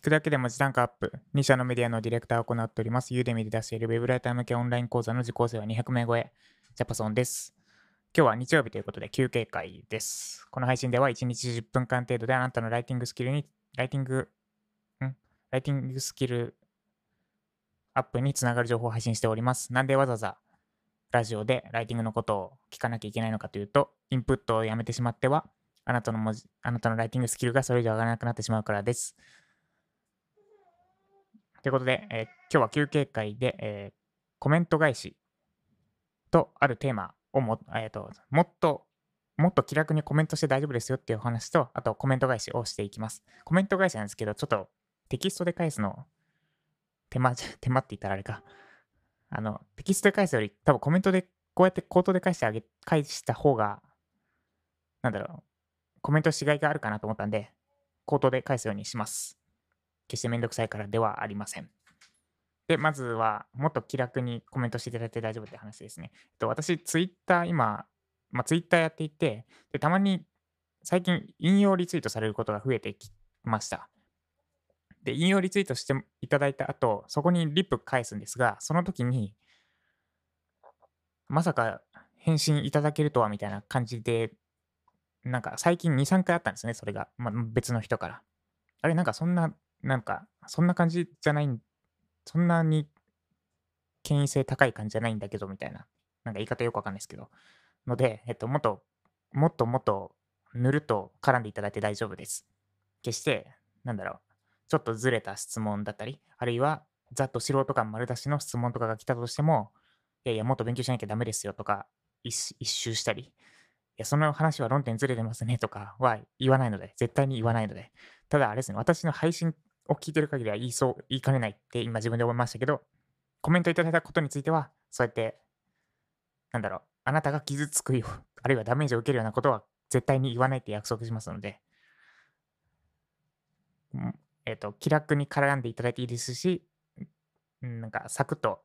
聞くだけで文字単価アップ。2社のメディアのディレクターを行っております。ユーデミで出しているウェブライター向けオンライン講座の受講生は200名超え。ジャパソンです。今日は日曜日ということで休憩会です。この配信では1日10分間程度であなたのライティングスキルに、ライティング、ん？ライティングスキルアップにつながる情報を配信しております。なんでわざわざラジオでライティングのことを聞かなきゃいけないのかというと、インプットをやめてしまっては、あなたの文字、あなたのライティングスキルがそれ以上上がらなくなってしまうからです。ということで、えー今日は休憩会で、えーコメント返しとあるテーマをも,、えーともっともっと気楽にコメントして大丈夫ですよっていうお話と、あとコメント返しをしていきます。コメント返しなんですけど、ちょっとテキストで返すの手間、手間って言ったらあれか。あの、テキストで返すより、多分コメントでこうやって口頭で返してあげ、返した方が、なんだろう、コメントしがいがあるかなと思ったんで、口頭で返すようにします。決してめんどくさいからではありません。で、まずは、もっと気楽にコメントしていただいて大丈夫って話ですね。えっと、私、ツイッター今、まあ、ツイッターやっていて、で、たまに最近引用リツイートされることが増えてきました。で、引用リツイートしていただいた後、そこにリップ返すんですが、その時に、まさか返信いただけるとはみたいな感じで、なんか最近2、3回あったんですね、それが。まあ、別の人から。あれ、なんかそんな、なんか、そんな感じじゃないん、そんなに権威性高い感じじゃないんだけど、みたいな。なんか言い方よくわかんないですけど。ので、えっと、もっと、もっともっとぬるっと絡んでいただいて大丈夫です。決して、なんだろう、ちょっとずれた質問だったり、あるいは、ざっと素人感丸出しの質問とかが来たとしても、いやいや、もっと勉強しなきゃダメですよとか、一一周したり、いや、その話は論点ずれてますねとかは言わないので、絶対に言わないので、ただあれですね、私の配信を聞いてる限りは言いそう、言いかねないって今自分で思いましたけど、コメントいただいたことについては、そうやって、なんだろう、あなたが傷つくよ、あるいはダメージを受けるようなことは絶対に言わないって約束しますので、えっ、と、気楽に絡んでいただいていいですし、なんかサクッと、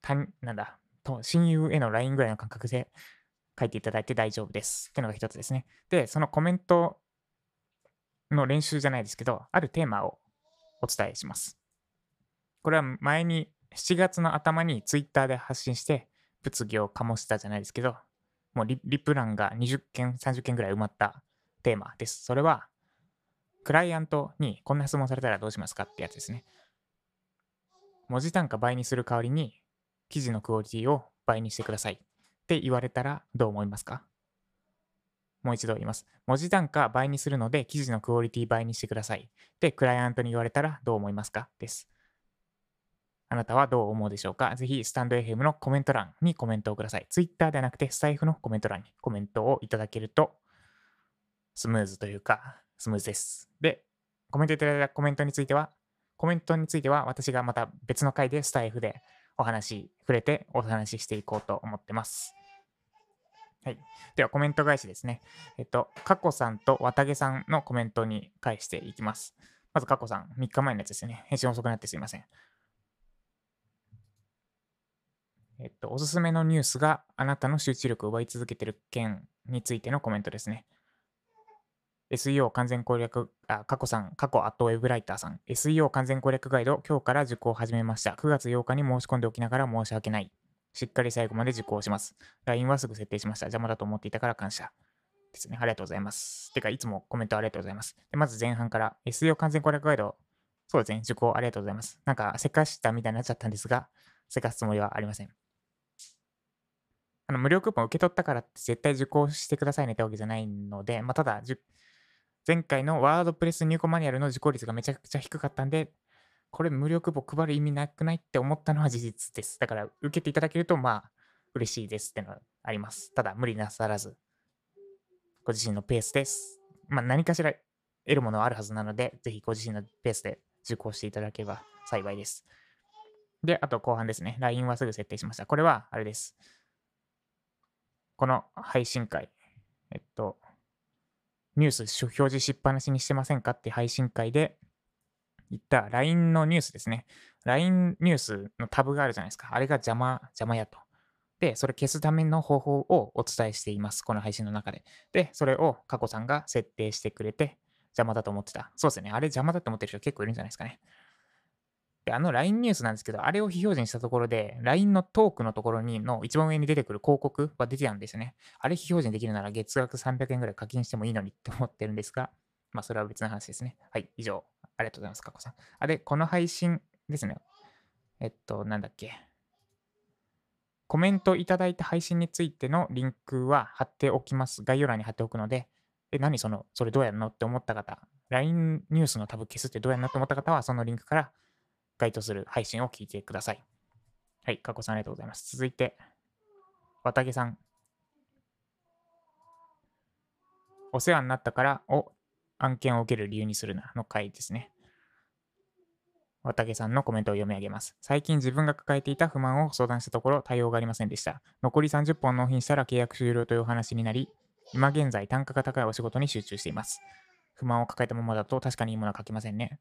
他人なんだ、親友への LINE ぐらいの感覚で書いていただいて大丈夫です。っていうのが一つですね。で、そのコメントの練習じゃないですけど、あるテーマをお伝えします。これは前に7月の頭に Twitter で発信して、物議を醸したじゃないですけど、もうリリプランが20件、30件ぐらい埋まったテーマです。それは、クライアントにこんな質問されたらどうしますかってやつですね。文字単価倍にする代わりに、記事のクオリティを倍にしてくださいって言われたらどう思いますか？もう一度言います。文字単価倍にするので、記事のクオリティ倍にしてください。で、クライアントに言われたらどう思いますか？です。あなたはどう思うでしょうか？ぜひ、スタンド FM のコメント欄にコメントをください。Twitter ではなくて、スタイフのコメント欄にコメントをいただけると、スムーズというか、スムーズです。で、コメントいただいたコメントについては、コメントについては私がまた別の回でスタイフでお話、触れてお話ししていこうと思ってます。はい。では、コメント返しですね。えっと、カコさんと綿毛さんのコメントに返していきます。まず、カコさん、3日前のやつですね。返信遅くなってすいません。えっと、おすすめのニュースがあなたの集中力を奪い続けている件についてのコメントですね。SEO 完全攻略、あ、過去さん、過去アットウェブライターさん。SEO 完全攻略ガイド、今日から受講を始めました。9月8日に申し込んでおきながら申し訳ない。しっかり最後まで受講します。LINE はすぐ設定しました。邪魔だと思っていたから感謝。ですね。ありがとうございます。てか、いつもコメントありがとうございます。でまず前半から SEO 完全攻略ガイド、そうですね。受講ありがとうございます。なんか、せかしたみたいになっちゃったんですが、せかすつもりはありません。あの無料クーポン受け取ったからって絶対受講してくださいねってわけじゃないので、まあ、ただ、じゅ前回のワードプレス入稿マニュアルの受講率がめちゃくちゃ低かったんで、これ無料クーポン配る意味なくないって思ったのは事実です。だから受けていただけると、まあ、嬉しいですってのはあります。ただ、無理なさらず、ご自身のペースです。まあ、何かしら得るものはあるはずなので、ぜひご自身のペースで受講していただければ幸いです。で、あと後半ですね。LINE はすぐ設定しました。これは、あれです。この配信会、えっと、ニュース表示しっぱなしにしてませんかって配信会で言った LINE のニュースですね。LINE ニュースのタブがあるじゃないですか。あれが邪魔、邪魔やと。で、それ消すための方法をお伝えしています。この配信の中で。で、それを過去さんが設定してくれて、邪魔だと思ってた。そうですね。あれ邪魔だと思ってる人結構いるんじゃないですかね。で、あの LINE ニュースなんですけど、あれを非表示にしたところで、LINE のトークのところにの一番上に出てくる広告は出てたんですよね。あれ非表示にできるなら月額300円ぐらい課金してもいいのにって思ってるんですが、まあそれは別の話ですね。はい、以上。ありがとうございます、かこさん。あれ、この配信ですね。えっと、なんだっけ。コメントいただいた配信についてのリンクは貼っておきます。概要欄に貼っておくので、え、何その、それどうやるのって思った方、LINE ニュースのタブ消すってどうやるのって思った方は、そのリンクから該当する配信を聞いてください。はい、かこさんありがとうございます。続いて、綿毛さん。お世話になったからを案件を受ける理由にするなの回ですね。綿毛さんのコメントを読み上げます。最近自分が抱えていた不満を相談したところ対応がありませんでした。残り30本納品したら契約終了というお話になり、今現在単価が高いお仕事に集中しています。不満を抱えたままだと確かにいいものは書けませんね。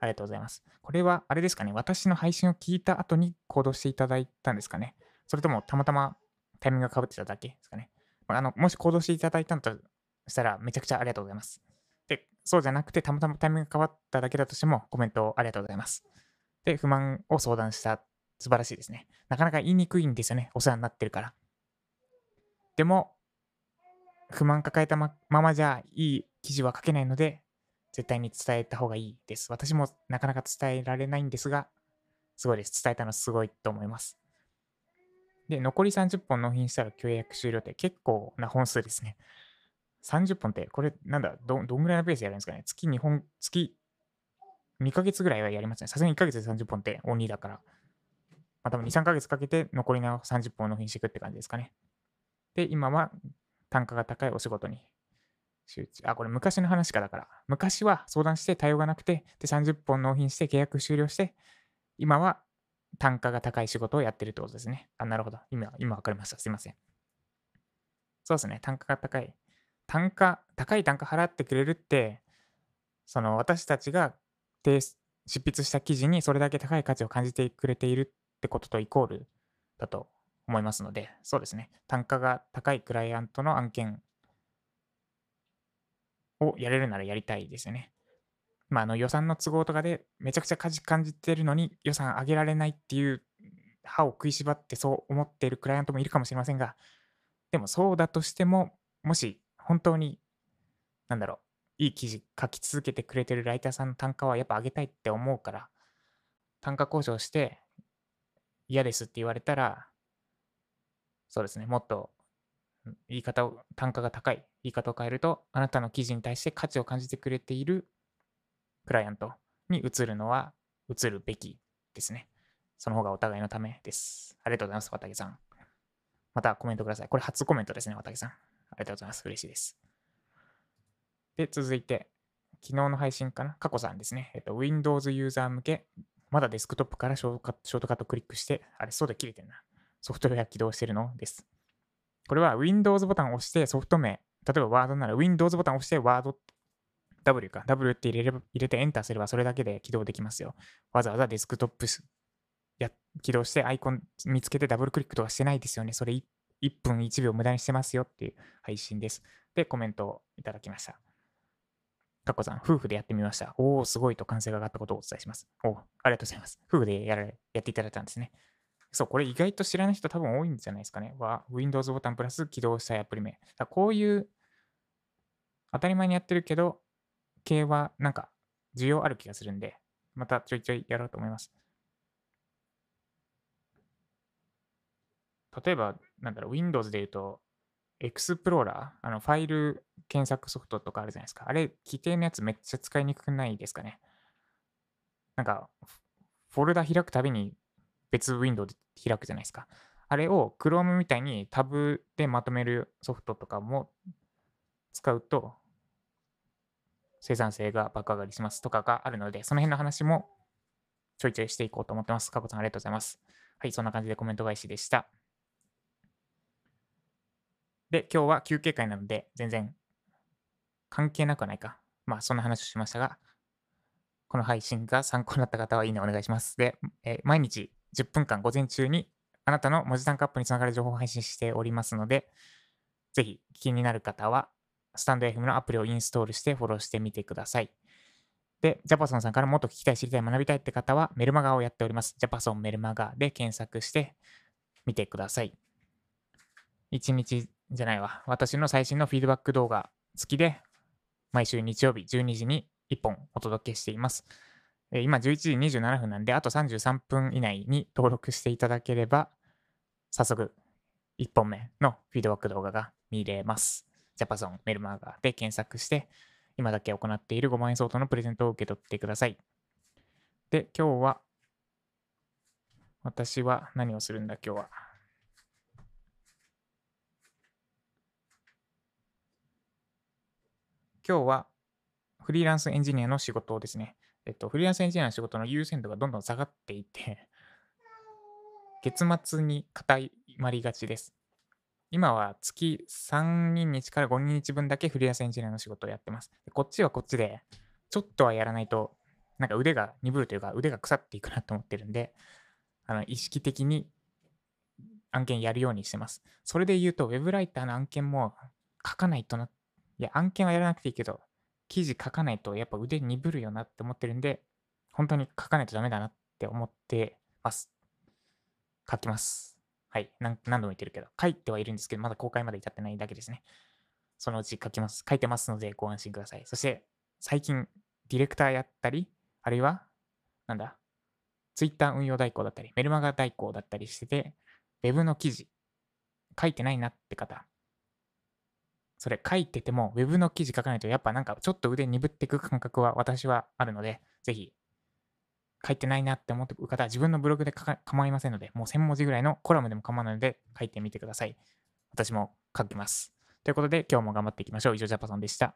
ありがとうございます。これはあれですかね、私の配信を聞いた後に行動していただいたんですかね。それともたまたまタイミングがかぶってただけですかね。あのもし行動していただいたんだとしたらめちゃくちゃありがとうございます。そうじゃなくてたまたまタイミングが変わっただけだとしてもコメントありがとうございます。で、不満を相談した素晴らしいですね。なかなか言いにくいんですよね。お世話になってるから。でも、不満抱えたままじゃいい記事は書けないので、絶対に伝えた方がいいです。私もなかなか伝えられないんですが、すごいです。伝えたのすごいと思います。で、残り30本納品したら契約終了って結構な本数ですね。30本って、これなんだど、どんぐらいのペースでやるんですかね？月2本、月2ヶ月ぐらいはやりますね。さすがに1ヶ月で30本って鬼だから。まあ多分2、3ヶ月かけて残りの30本を納品していくって感じですかね。で、今は単価が高いお仕事に集中。あ、これ昔の話かだから。昔は相談して対応がなくて、で、30本納品して契約終了して、今は単価が高い仕事をやってるってことですね。あ、なるほど。今、今わかりました。すいません。そうですね。単価が高い。単価、高い単価払ってくれるって、その私たちが執筆した記事にそれだけ高い価値を感じてくれているってこととイコールだと思いますので、そうですね。単価が高いクライアントの案件をやれるならやりたいですよね。まあ、あの予算の都合とかでめちゃくちゃ価値感じてるのに予算上げられないっていう歯を食いしばってそう思っているクライアントもいるかもしれませんが、でもそうだとしても、もし本当に、なんだろう、いい記事書き続けてくれてるライターさんの単価はやっぱ上げたいって思うから、単価交渉して嫌ですって言われたら、そうですね、もっと言い方を、単価が高い言い方を変えると、あなたの記事に対して価値を感じてくれているクライアントに移るのは移るべきですね。その方がお互いのためです。ありがとうございます、渡木さん。またコメントください。これ初コメントですね、渡木さん。ありがとうございます。嬉しいです。で、続いて、昨日の配信かな？過去さんですね。えっと、Windows ユーザー向け、まだデスクトップからショートカットクリックして、あれ、そうで切れてるな。ソフトウェア起動してるの？です。これは Windows ボタンを押してソフト名、例えば Word なら Windows ボタンを押して Word、W か、W って入れれば入れてエンターすればそれだけで起動できますよ。わざわざデスクトップや起動してアイコン見つけてダブルクリックとかしてないですよね。それ 1, 1分1秒無駄にしてますよっていう配信です。で、コメントをいただきました。かっこさん、夫婦でやってみました。おお、すごいと歓声が上がったことをお伝えします。おありがとうございます。夫婦でやられやっていただいたんですね。そう、これ意外と知らない人多分多いんじゃないですかね。は、Windows ボタンプラス起動したいアプリ名。だこういう当たり前にやってるけど、系はなんか需要ある気がするんで、またちょいちょいやろうと思います。例えば、なんだろう、Windows で言うと、Explorer、あのファイル検索ソフトとかあるじゃないですか。あれ、規定のやつめっちゃ使いにくくないですかね。なんか、フォルダ開くたびに別ウィンドウで開くじゃないですか。あれを Chrome みたいにタブでまとめるソフトとかも使うと生産性が爆上がりしますとかがあるので、その辺の話もちょいちょいしていこうと思ってます。かこさんありがとうございます。はい、そんな感じでコメント返しでした。で、今日は休憩会なので、全然関係なくはないか。まあ、そんな話をしましたが、この配信が参考になった方はいいねお願いします。で、えー、毎日10分間午前中にあなたの文字単価アップにつながる情報を配信しておりますので、ぜひ気になる方はスタンド FM のアプリをインストールしてフォローしてみてください。で、ジャパソンさんからもっと聞きたい、知りたい、学びたいって方はメルマガをやっております。ジャパソンメルマガで検索してみてください。1日じゃないわ。私の最新のフィードバック動画付きで毎週日曜日12時に1本お届けしています。今11時27分なんで、あと33分以内に登録していただければ、早速1本目のフィードバック動画が見れます。ジャパソンメルマーガーで検索して、今だけ行っている5万円相当のプレゼントを受け取ってください。で、今日は、私は何をするんだ、今日は。今日はフリーランスエンジニアの仕事をですね、えっと、フリーランスエンジニアの仕事の優先度がどんどん下がっていて、月末に固まりがちです。今は月3人日から5人日分だけフリーランスエンジニアの仕事をやってます。こっちはこっちで、ちょっとはやらないと、なんか腕が鈍るというか、腕が腐っていくなと思ってるんで、あの意識的に案件やるようにしてます。それで言うと、ウェブライターの案件も書かないとなっ。いや、案件はやらなくていいけど、記事書かないとやっぱ腕鈍るよなって思ってるんで、本当に書かないとダメだなって思ってます。書きます。はい。何度も言ってるけど、書いてはいるんですけど、まだ公開まで至ってないだけですね。そのうち書きます。書いてますのでご安心ください。そして、最近、ディレクターやったり、あるいは、なんだ、Twitter 運用代行だったり、メルマガ代行だったりしてて、Web の記事、書いてないなって方、それ書いてても Web の記事書かないとやっぱなんかちょっと腕鈍っていく感覚は私はあるので、ぜひ書いてないなって思ってる方は自分のブログで構いませんので、もう1000文字ぐらいのコラムでも構わないので書いてみてください。私も書きます。ということで今日も頑張っていきましょう。以上ジャパソンでした。